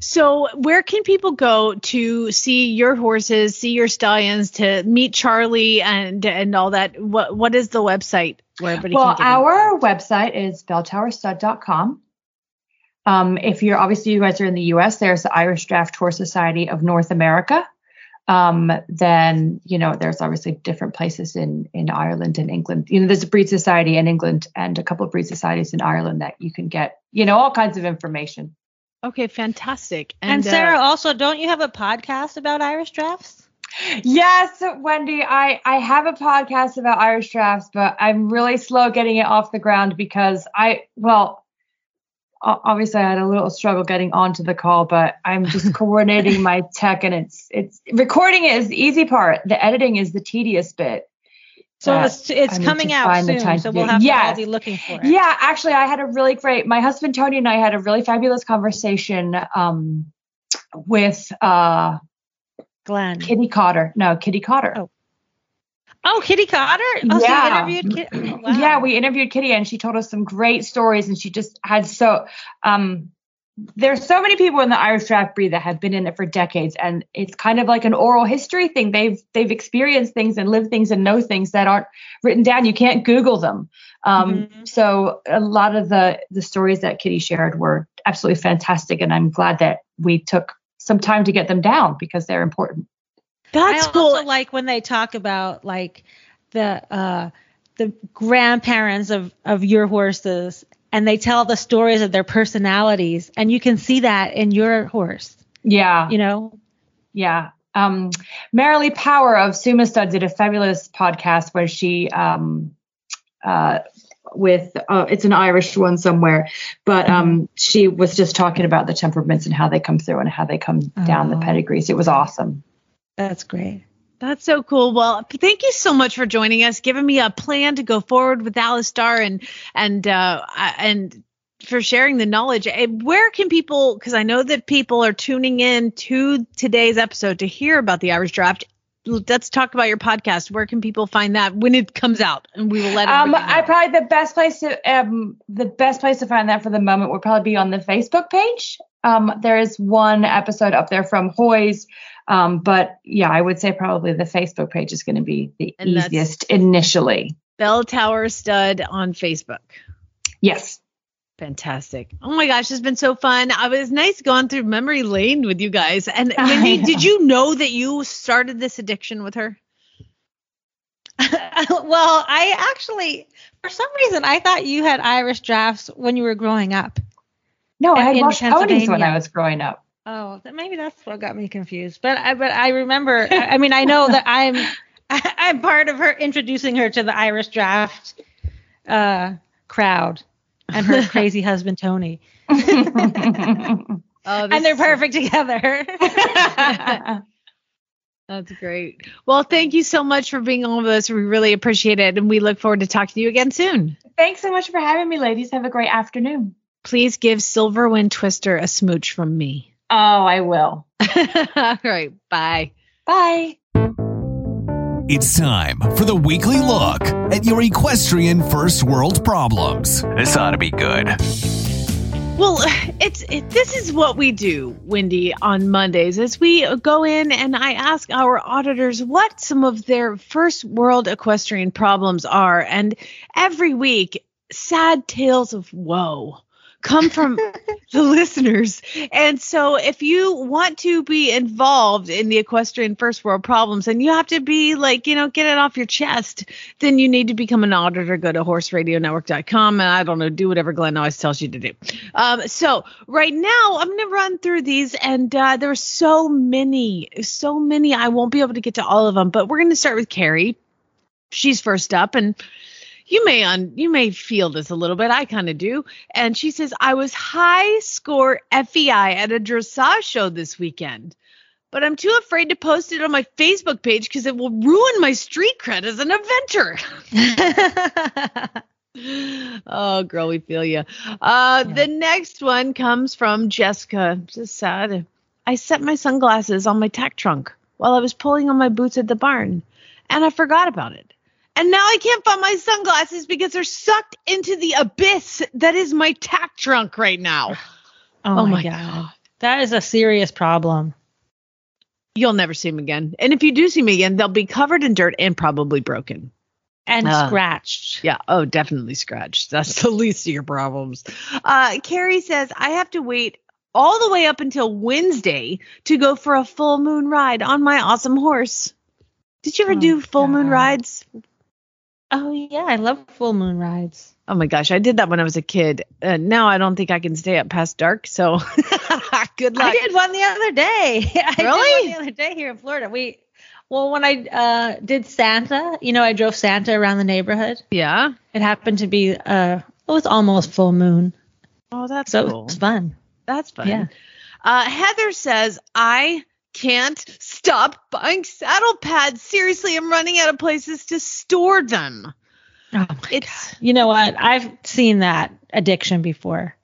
So, where can people go to see your horses, see your stallions, to meet Charlie and and all that? What what is the website where everybody well, our website is belltowerstud.com. Um, if you're obviously you guys are in the U.S., there's the Irish Draft Horse Society of North America. Um, then you know there's obviously different places in in Ireland and England. You know, there's a breed society in England and a couple of breed societies in Ireland that you can get you know all kinds of information. Okay, fantastic. And, uh, Sarah, also, don't you have a podcast about Irish drafts? Yes, Wendy, I, I have a podcast about Irish drafts, but I'm really slow getting it off the ground because I, well, o- obviously I had a little struggle getting onto the call, but I'm just coordinating my tech and it's, it's recording is the easy part. The editing is the tedious bit. So it's it's coming out soon. So we'll have to all be looking for it. Yeah, actually, I had a really great. My husband Tony and I had a really fabulous conversation um, with uh, Glenn Kitty Cotter. No, Kitty Cotter. Oh. Oh, Kitty Cotter. Oh, Yeah. you interviewed Kitty. Wow. Yeah, we interviewed Kitty and she told us some great stories and she just had so um there's so many people in the Irish draft breed that have been in it for decades and it's kind of like an oral history thing. They've they've experienced things and lived things and know things that aren't written down. You can't Google them. Um so a lot of the the stories that Kitty shared were absolutely fantastic and I'm glad that we took some time to get them down because they're important. That's I cool. also like when they talk about like the uh the grandparents of of your horses and they tell the stories of their personalities and you can see that in your horse. Yeah. You know? Yeah. Um, Marilee Power of Suma Stud did a fabulous podcast where she, um, uh, with uh, it's an Irish one somewhere, but um, she was just talking about the temperaments and how they come through and how they come down the Oh. pedigrees. It was awesome. That's great. That's so cool. Well, thank you so much for joining us, giving me a plan to go forward with Alistar and and uh and for sharing the knowledge. Eh, Where can people because I know that people are tuning in to today's episode to hear about the Irish draft. Let's talk about your podcast. Where can people find that when it comes out? And we will let Um, know. I probably the best place to um the best place to find that for the moment would probably be on the Facebook page. Um, there is one episode up there from Hoy's, um, but yeah, I would say probably the Facebook page is going to be the And easiest initially. Bell Tower Stud on Facebook. Yes. Fantastic. Oh my gosh, it's been so fun. I was nice going through memory lane with you guys. And Wendy, did you know that you started this addiction with her? well, I actually for some reason I thought you had Irish drafts when you were growing up. No, I In- had in watched ponies when I was growing up. Oh, that maybe that's what got me confused. But I but I remember I, I mean I know that I'm I'm part of her introducing her to the Irish draft uh crowd and her crazy husband Tony. Oh, and they're perfect together. That's great. Well, thank you so much for being on with us. We really appreciate it. And we look forward to talking to you again soon. Thanks so much for having me, ladies. Have a great afternoon. Please give Silverwind Twister a smooch from me. Oh, I will. All right. Bye. Bye. It's time for the weekly look at your equestrian first world problems. This ought to be good. Well, it's it, this is what we do, Wendy, on Mondays. As we go in and I ask our auditors what some of their first world equestrian problems are, and every week, sad tales of woe come from the listeners. And so, if you want to be involved in the equestrian first world problems, and you have to be like, you know, get it off your chest, then you need to become an auditor. Go to horseradionetwork.com and I don't know, do whatever Glenn always tells you to do. Um, so right now, I'm gonna run through these, and uh, there are so many, so many. I won't be able to get to all of them, but we're gonna start with Carrie. She's first up, and you may un you may feel this a little bit. I kind of do. And she says, I was high score FEI at a dressage show this weekend, but I'm too afraid to post it on my Facebook page because it will ruin my street cred as an eventer. oh, girl, we feel you. Uh, The next one comes from Jessica. Just sad. I set my sunglasses on my tack trunk while I was pulling on my boots at the barn, and I forgot about it. And now I can't find my sunglasses because they're sucked into the abyss that is my tack trunk right now. Oh, my God. That is a serious problem. You'll never see them again. And if you do see me again, they'll be covered in dirt and probably broken. And Uh, scratched. Yeah. Oh, definitely scratched. That's the least of your problems. Uh, Carrie says, I have to wait all the way up until Wednesday to go for a full moon ride on my awesome horse. Did you ever Oh, do full moon rides? Oh yeah, I love full moon rides. Oh my gosh, I did that when I was a kid. Uh, now I don't think I can stay up past dark. So good luck. I did one the other day. I did Really? one the other day here in Florida. We well when I uh did Santa, you know, I drove Santa around the neighborhood. Yeah. It happened to be uh it was almost full moon. Oh, that's So cool. it's fun. That's fun. Yeah. Uh, Heather says, I can't stop buying saddle pads. Seriously, I'm running out of places to store them. Oh my It's You know what? I've seen that addiction before.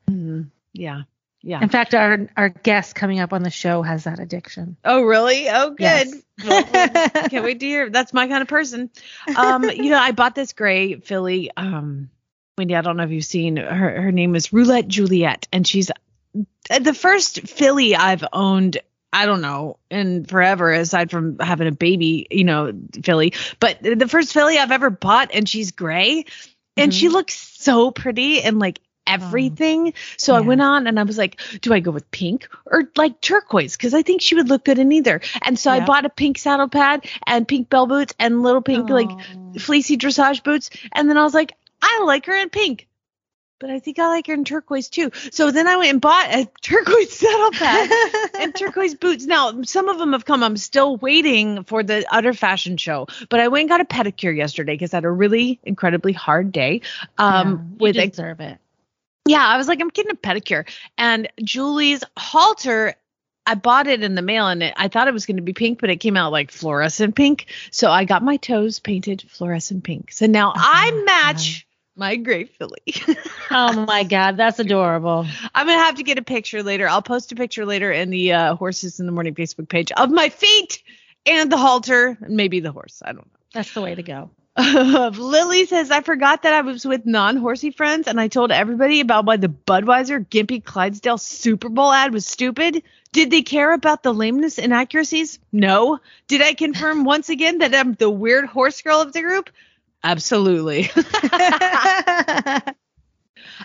yeah. Yeah. In fact, our our guest coming up on the show has that addiction. Oh, really? Oh, good. Yes. Well, well, can't wait to hear. That's my kind of person. Um, you know, I bought this gray filly. Um, Wendy, I don't know if you've seen her. Her name is Roulette Juliet, and she's uh, the first filly I've owned. I don't know, in forever, aside from having a baby, you know, filly. But the first filly I've ever bought, and she's gray, and she mm-hmm. looks so pretty and like everything. So I went on and I was like, do I go with pink or like turquoise? Because I think she would look good in either. And so I bought a pink saddle pad and pink bell boots and little pink like fleecy dressage boots. And then I was like, I like her in pink. But I think I like her in turquoise too. So then I went and bought a turquoise saddle pad and turquoise boots. Now, some of them have come. I'm still waiting for the utter fashion show. But I went and got a pedicure yesterday because I had a really incredibly hard day. Um, you with a deserve it. yeah, I was like, I'm getting a pedicure. And Julie's halter, I bought it in the mail and it, I thought it was going to be pink, but it came out like fluorescent pink. So I got my toes painted fluorescent pink. So now I match my gray filly. Oh my god, that's adorable. I'm going to have to get a picture later. I'll post a picture later in the uh, Horses in the Morning Facebook page of my feet and the halter and maybe the horse. I don't know. That's the way to go. Lily says, I forgot that I was with non horsey friends and I told everybody about why the Budweiser Gimpy Clydesdale Super Bowl ad was stupid. Did they care about the lameness inaccuracies? No. Did I confirm once again that I'm the weird horse girl of the group? Absolutely.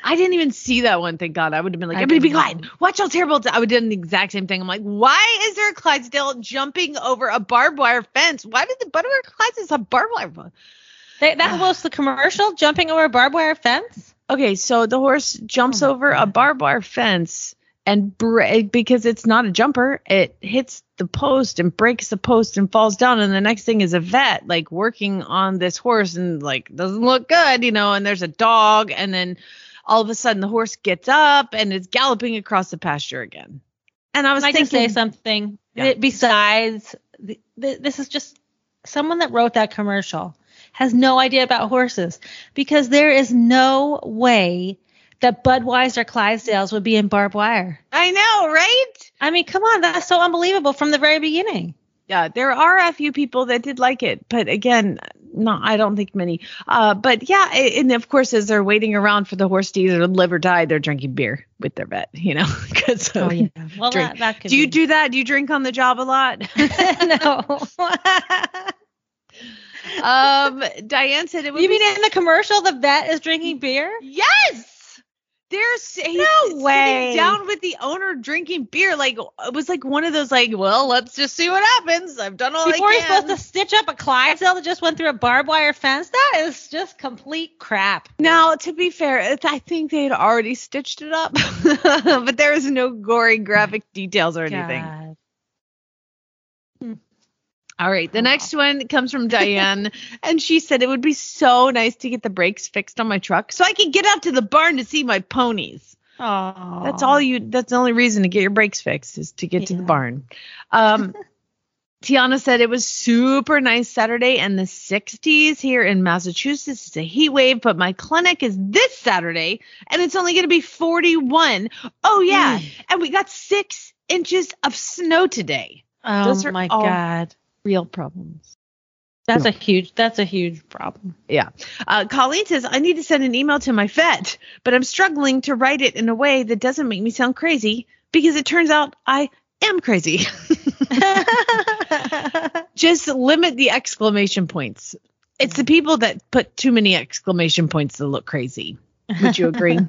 I didn't even see that one, thank God. I would have been like, everybody be quiet. Watch how terrible I would have done the exact same thing. I'm like, why is there a Clydesdale jumping over a barbed wire fence? Why did the Budweiser Clydesdale have barbed wire fence? They, that was the commercial jumping over a barbed wire fence. Okay, so the horse jumps Oh over a barbed wire fence and because it's not a jumper, it hits the post and breaks the post and falls down. And the next thing is a vet like working on this horse and like doesn't look good, you know. And there's a dog, and then all of a sudden the horse gets up and is galloping across the pasture again. And I was Can I thinking, just say something? Yeah. Besides, th- th- this is just someone that wrote that commercial has no idea about horses because there is no way that Budweiser Clydesdales would be in barbed wire. I know, right? I mean, come on, that's so unbelievable from the very beginning. Yeah, there are a few people that did like it, but again, no, I don't think many. Uh, but yeah, and of course, as they're waiting around for the horse to either live or die, they're drinking beer with their vet. You know, because Oh yeah. Well, drink. that, that could do you be. do that? Do you drink on the job a lot? no. um, Diane said it would. you mean in the commercial the vet is drinking beer? Yes. There's he's No sitting way. down with the owner drinking beer. Like it was like one of those like, well, let's just see what happens. I've done all Before I he's can. supposed to stitch up a Clydesdale that just went through a barbed wire fence, that is just complete crap. Now, to be fair, I think they had already stitched it up, but there is no gory graphic details or anything. All right, the next one comes from Diane, and she said it would be so nice to get the brakes fixed on my truck so I could get out to the barn to see my ponies. Oh, That's all you. That's the only reason to get your brakes fixed is to get to the barn. Um, Tiana said it was super nice Saturday in the 60s here in Massachusetts. It's a heat wave, but my clinic is this Saturday and it's only going to be 41. Oh yeah, and we got six inches of snow today. Oh my god, real problems. that's a huge. That's a huge problem. Yeah. Uh, Colleen says, I need to send an email to my vet, but I'm struggling to write it in a way that doesn't make me sound crazy. because it turns out I am crazy. Just limit the exclamation points. It's the people that put too many exclamation points that look crazy. Would you agree?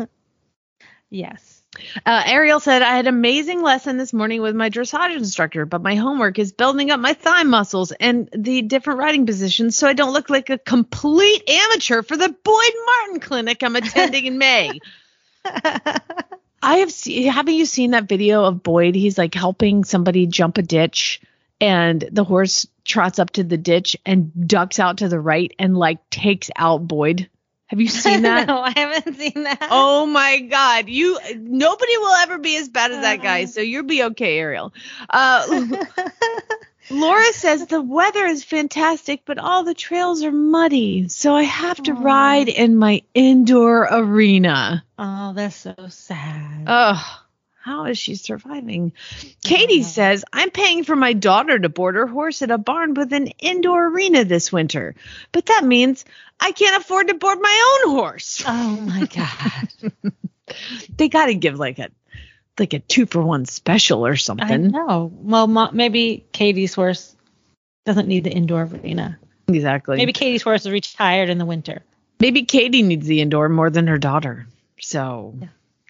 yes. Uh, Ariel said, I had an amazing lesson this morning with my dressage instructor, but my homework is building up my thigh muscles and the different riding positions so I don't look like a complete amateur for the Boyd Martin clinic I'm attending in May. I have seen, haven't you seen that video of Boyd? He's like helping somebody jump a ditch and the horse trots up to the ditch and ducks out to the right and like takes out Boyd. Have you seen that? no, I haven't seen that. Oh my God. You nobody will ever be as bad as that guy. So you'll be okay, Ariel. Uh Laura says the weather is fantastic, but all the trails are muddy. So I have to ride in my indoor arena. Oh, that's so sad. Oh, how is she surviving? Katie says, I'm paying for my daughter to board her horse at a barn with an indoor arena this winter. But that means I can't afford to board my own horse. Oh my God. they got to give like a like a two for one special or I something. know. Well, mo- maybe Katie's horse doesn't need the indoor arena. Exactly. Maybe Katie's horse is retired in the winter. Maybe Katie needs the indoor more than her daughter. So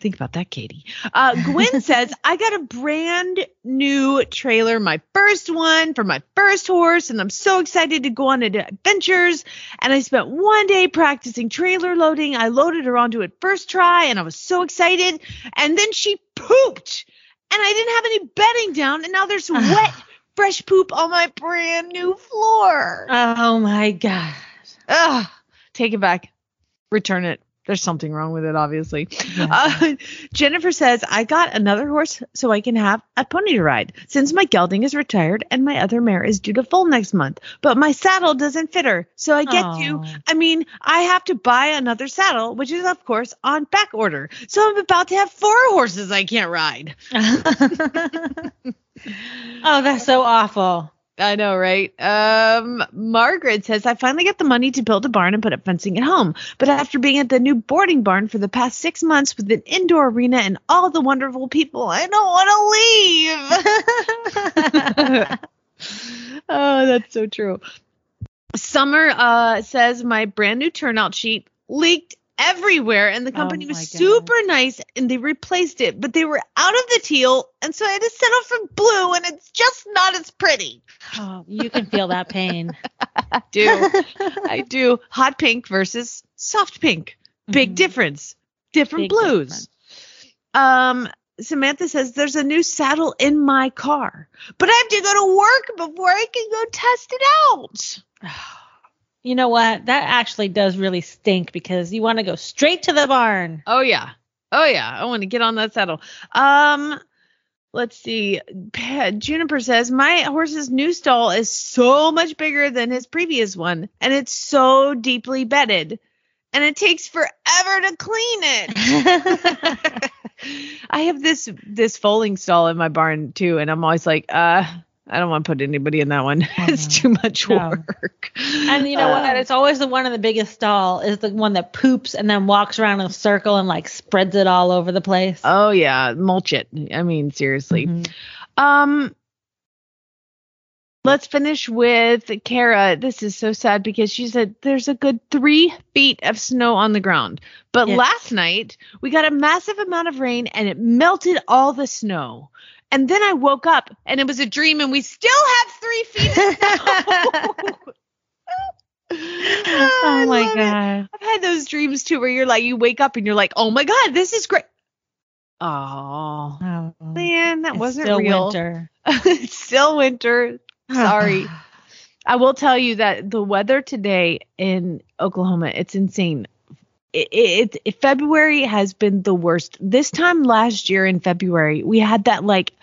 think about that, Katie. Uh, Gwen says, I got a brand new trailer, my first one for my first horse, and I'm so excited to go on adventures. And I spent one day practicing trailer loading. I loaded her onto it first try, and I was so excited. And then she pooped, and I didn't have any bedding down, and now there's wet, fresh poop on my brand new floor. Oh my God. Ugh, take it back. Return it. There's something wrong with it, obviously. Uh, Jennifer says, I got another horse so I can have a pony to ride since my gelding is retired and my other mare is due to foal next month. But my saddle doesn't fit her. So I get to, I mean, I have to buy another saddle, which is, of course, on back order. So I'm about to have four horses I can't ride. Oh, that's so awful. I know, right? Um, Margaret says, I finally got the money to build a barn and put up fencing at home. But after being at the new boarding barn for the past six months with an indoor arena and all the wonderful people, I don't want to leave. oh, that's so true. Summer uh, says, My brand new turnout sheet leaked everywhere and the company Oh was God. super nice and they replaced it but they were out of the teal and so i had to settle for blue and it's just not as pretty Oh, you can feel that pain. I do. I do. Hot pink versus soft pink. Big difference. Different Mm-hmm. Big blues. Um Samantha says there's a new saddle in my car, but I have to go to work before I can go test it out. You know what? That actually does really stink because you want to go straight to the barn. Oh yeah. Oh yeah. I want to get on that saddle. Um let's see. Juniper says my horse's new stall is so much bigger than his previous one and it's so deeply bedded and it takes forever to clean it. I have this this foaling stall in my barn too and I'm always like uh I don't want to put anybody in that one. it's too much No. work. And you know Uh, what? It's always the one in the biggest stall is the one that poops and then walks around in a circle and like spreads it all over the place. Oh yeah, mulch it. I mean, seriously. Um let's finish with Kara. This is so sad because she said there's a good three feet of snow on the ground. But Yes. last night we got a massive amount of rain and it melted all the snow. And then I woke up and it was a dream and we still have three feet of snow. Oh, oh my love it. god. I've had those dreams too where you're like you wake up and you're like, "Oh my god, this is great." Oh, Oh, man, that it's wasn't still real. winter. it's still winter. Sorry. I will tell you that the weather today in Oklahoma, it's insane. It, it, February has been the worst. This time last year in February, we had that like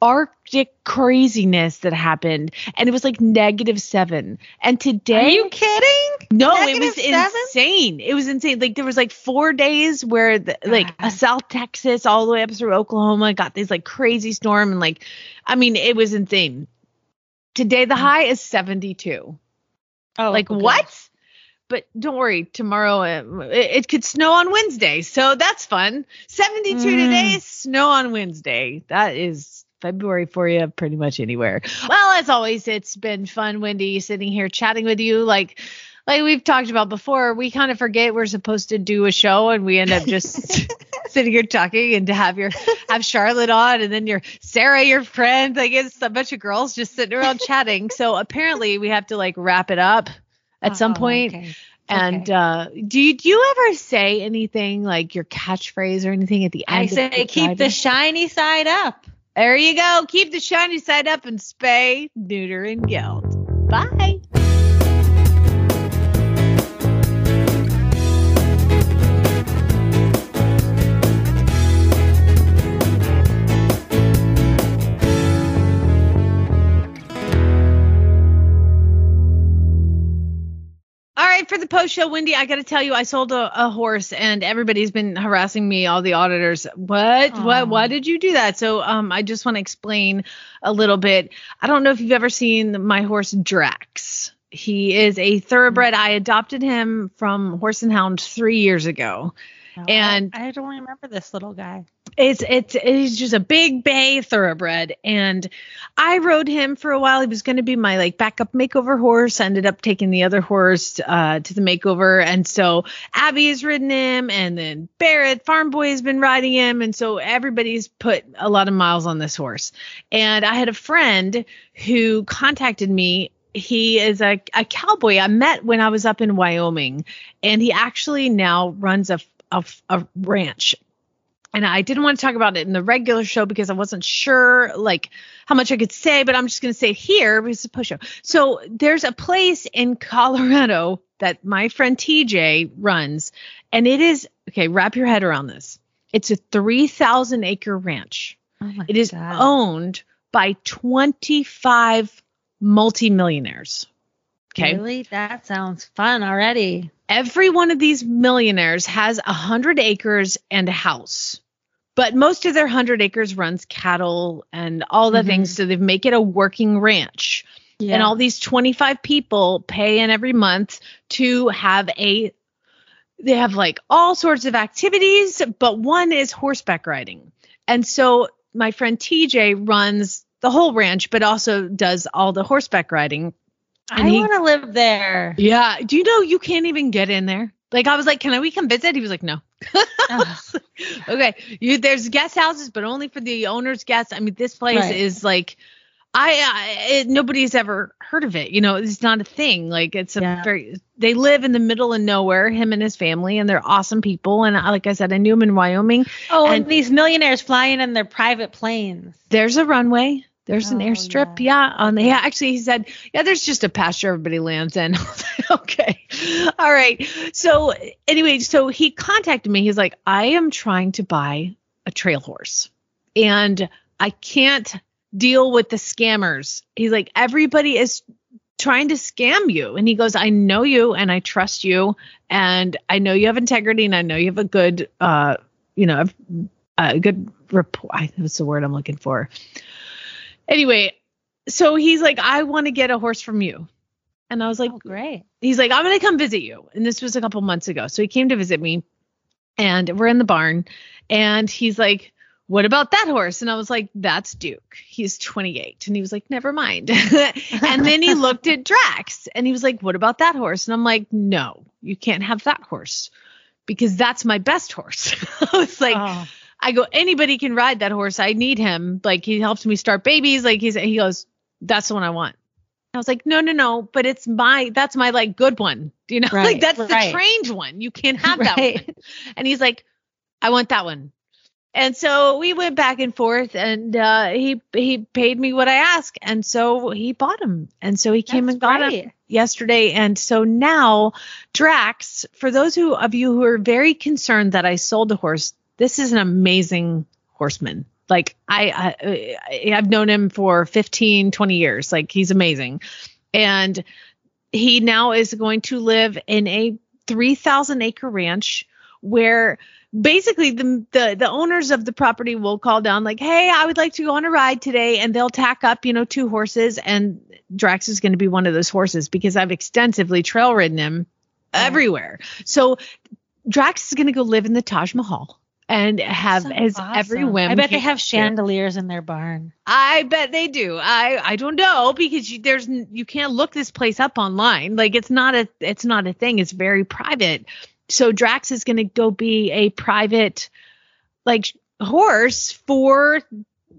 Arctic craziness that happened, and it was like negative seven. And today, Are you kidding? no, it was seven? insane. It was insane. Like there was like four days where the, like uh, South Texas all the way up through Oklahoma got this like crazy storm and like I mean it was insane. Today the high is 72. Oh, like okay. what? But don't worry. Tomorrow uh, it, it could snow on Wednesday, so that's fun. 72 Mm. today, snow on Wednesday. That is February for you pretty much anywhere. Well, as always, it's been fun, Wendy, sitting here chatting with you. Like, like we've talked about before, we kind of forget we're supposed to do a show, and we end up just sitting here talking. And to have your have Charlotte on, and then your Sarah, your friend, like it's a bunch of girls just sitting around chatting. So apparently, we have to like wrap it up at some Oh, point. okay. And uh, do you do you ever say anything like your catchphrase or anything at the end? I say keep the shiny side up. There you go. Keep the shiny side up and spay, neuter, and geld. Bye. Show, Wendy, I got to tell you, I sold a, a horse, and everybody's been harassing me. All the auditors, what, what, why did you do that? So, um, I just want to explain a little bit. I don't know if you've ever seen my horse Drax. He is a thoroughbred. I adopted him from Horse and Hound three years ago, and I don't remember this little guy. It's it's he's just a big bay thoroughbred. And i rode him for a while. He was going to be my like backup makeover horse. I ended up taking the other horse uh to the makeover. And so abby has ridden him and then barrett farm boy has been riding him. And so everybody's put a lot of miles on this horse. And i had a friend who contacted me. He is a, a cowboy I met when I was up in Wyoming, and he actually now runs a, a, a ranch and I didn't want to talk about it in the regular show because I wasn't sure like how much I could say, but I'm just going to say it here because it's a push show. So there's a place in Colorado that my friend TJ runs, and it is okay. Wrap your head around this. It's a 3,000 acre ranch. Oh it is owned by 25 multimillionaires. Okay. Really? That sounds fun already. Every one of these millionaires has a hundred acres and a house, but most of their hundred acres runs cattle and all the Mhm. things. So they make it a working ranch. And all these 25 people pay in every month to have a, they have like all sorts of activities, but one is horseback riding. And so my friend TJ runs the whole ranch, but also does all the horseback riding. I he- want to live there. yeah. Do you know you can't even get in there? Like I was like, can I we come visit? He was like, no. okay. You there's guest houses, but only for the owner's guests. I mean, this place Right. is like I, I it, nobody's ever heard of it. You know, it's not a thing. Like it's a very they live in the middle of nowhere, him and his family, and they're awesome people. And I, like I said, I knew him in Wyoming. Oh, and, and these millionaires flying in their private planes. there's a runway. There's an Oh, airstrip. Yeah. On the, yeah. Actually, he said, yeah, there's just a pasture everybody lands in. I was like, okay. All right. So anyway, so he contacted me. He's like, I am trying to buy a trail horse and I can't deal with the scammers. He's like, everybody is trying to scam you. And he goes, I know you and I trust you and I know you have integrity and I know you have a good, uh, you know, a good rapport. What's the word I'm looking for? Anyway, so he's like, I want to get a horse from you. And I was like, oh, great. He's like, I'm going to come visit you. And this was a couple months ago. So he came to visit me and we're in the barn and he's like, what about that horse? And I was like, that's Duke. He's 28. And he was like, never mind. and then he looked at Drax and he was like, what about that horse? And I'm like, no, you can't have that horse because that's my best horse. I was like, Oh. I go, anybody can ride that horse. I need him. Like he helps me start babies. Like he's he goes, that's the one I want. I was like, no, no, no, but it's my that's my like good one. You know, like Right, that's right. the trained one. You can't have that Right. one. And he's like, I want that one. And so we went back and forth, and uh, he he paid me what I asked, and so he bought him, and so he came That's and got him yesterday, and so now Drax, for those who of you who are very concerned that I sold the horse, this is an amazing horseman. Like I, I I've known him for 15, 20 years. Like he's amazing, and he now is going to live in a 3,000 acre ranch where basically the, the the owners of the property will call down like hey i would like to go on a ride today and they'll tack up you know two horses and drax is going to be one of those horses because i've extensively trail ridden him everywhere. So Drax is going to go live in the Taj Mahal and have So his awesome. every whim. I bet they have chandeliers in their barn. I bet they do. I I don't know because you, there's you can't look this place up online. Like it's not a it's not a thing. It's very private. So Drax is going to go be a private like horse for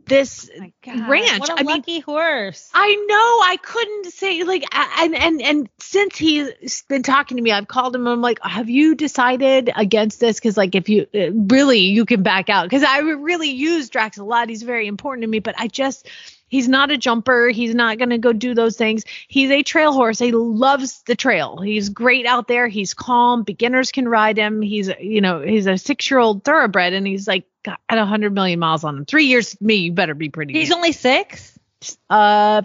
this ranch. What a I mean, lucky horse. I know. I couldn't say like and and and since he's been talking to me, I've called him. I'm like, have you decided against this? Because like if you uh, really you can back out because I really use Drax a lot. He's very important to me, but I just he's not a jumper. He's not gonna go do those things. He's a trail horse. He loves the trail. He's great out there. He's calm. Beginners can ride him. He's you know he's a six year old thoroughbred and he's like got a hundred million miles on him. Three years me, you better be pretty. He's good. only six. Uh,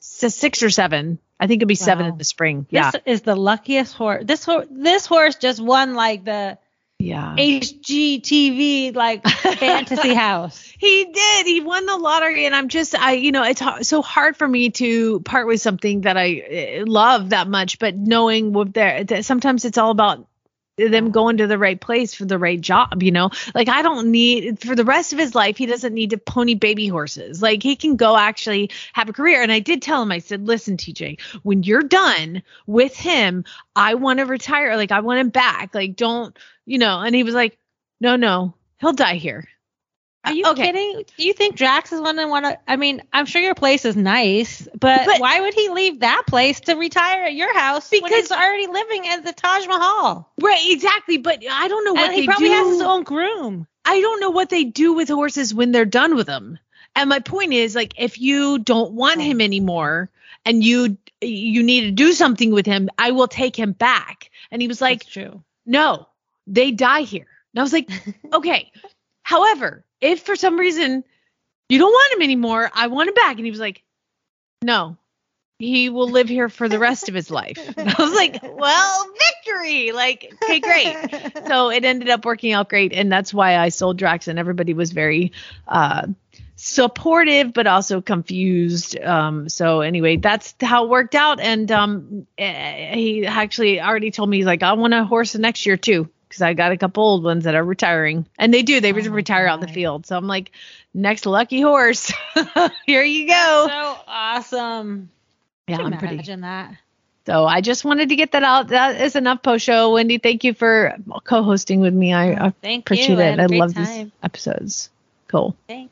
six or seven. I think it'll be seven in the spring. Yeah. This is the luckiest horse. This horse. This horse just won like the yeah. HGTV like fantasy house. He did. He won the lottery, and I'm just, I, you know, it's h- so hard for me to part with something that I uh, love that much. But knowing what there, that sometimes it's all about them mm. going to the right place for the right job. You know, like I don't need for the rest of his life. He doesn't need to pony baby horses. Like he can go actually have a career. And I did tell him, I said, listen, TJ, when you're done with him, I want to retire. Like I want him back. Like don't, you know. And he was like, no, no, he'll die here. Are uh, you kidding? Do you think Drax is one to want to? I mean, I'm sure your place is nice, but, But- why would he leave that place to retire at your house when Because- he's already living at the Taj Mahal? Right, exactly. But I don't know what And he probably do. has his own groom. I don't know what they do with horses when they're done with them. And my point is, like, if you don't want him oh. anymore and you you need to do something with him, I will take him back. And he was like, true. No, they die here. And I was like, okay. However, if for some reason you don't want him anymore, I want him back. And he was like, no, he will live here for the rest of his life. And I was like, well, victory. Like, okay, great. so it ended up working out great. And that's why I sold Drax and everybody was very uh supportive but also confused um so anyway that's how it worked out and um eh, he actually already told me he's like i want a horse next year too because i got a couple old ones that are retiring and they do they oh just retire out in the field so i'm like next lucky horse here you go So awesome. yeah i'm pretty imagine that. so I just wanted to get that out. That is enough post show. Wendy, thank you for co-hosting with me. I, I Thank appreciate you. It. I love time. these episodes. Cool. Thanks.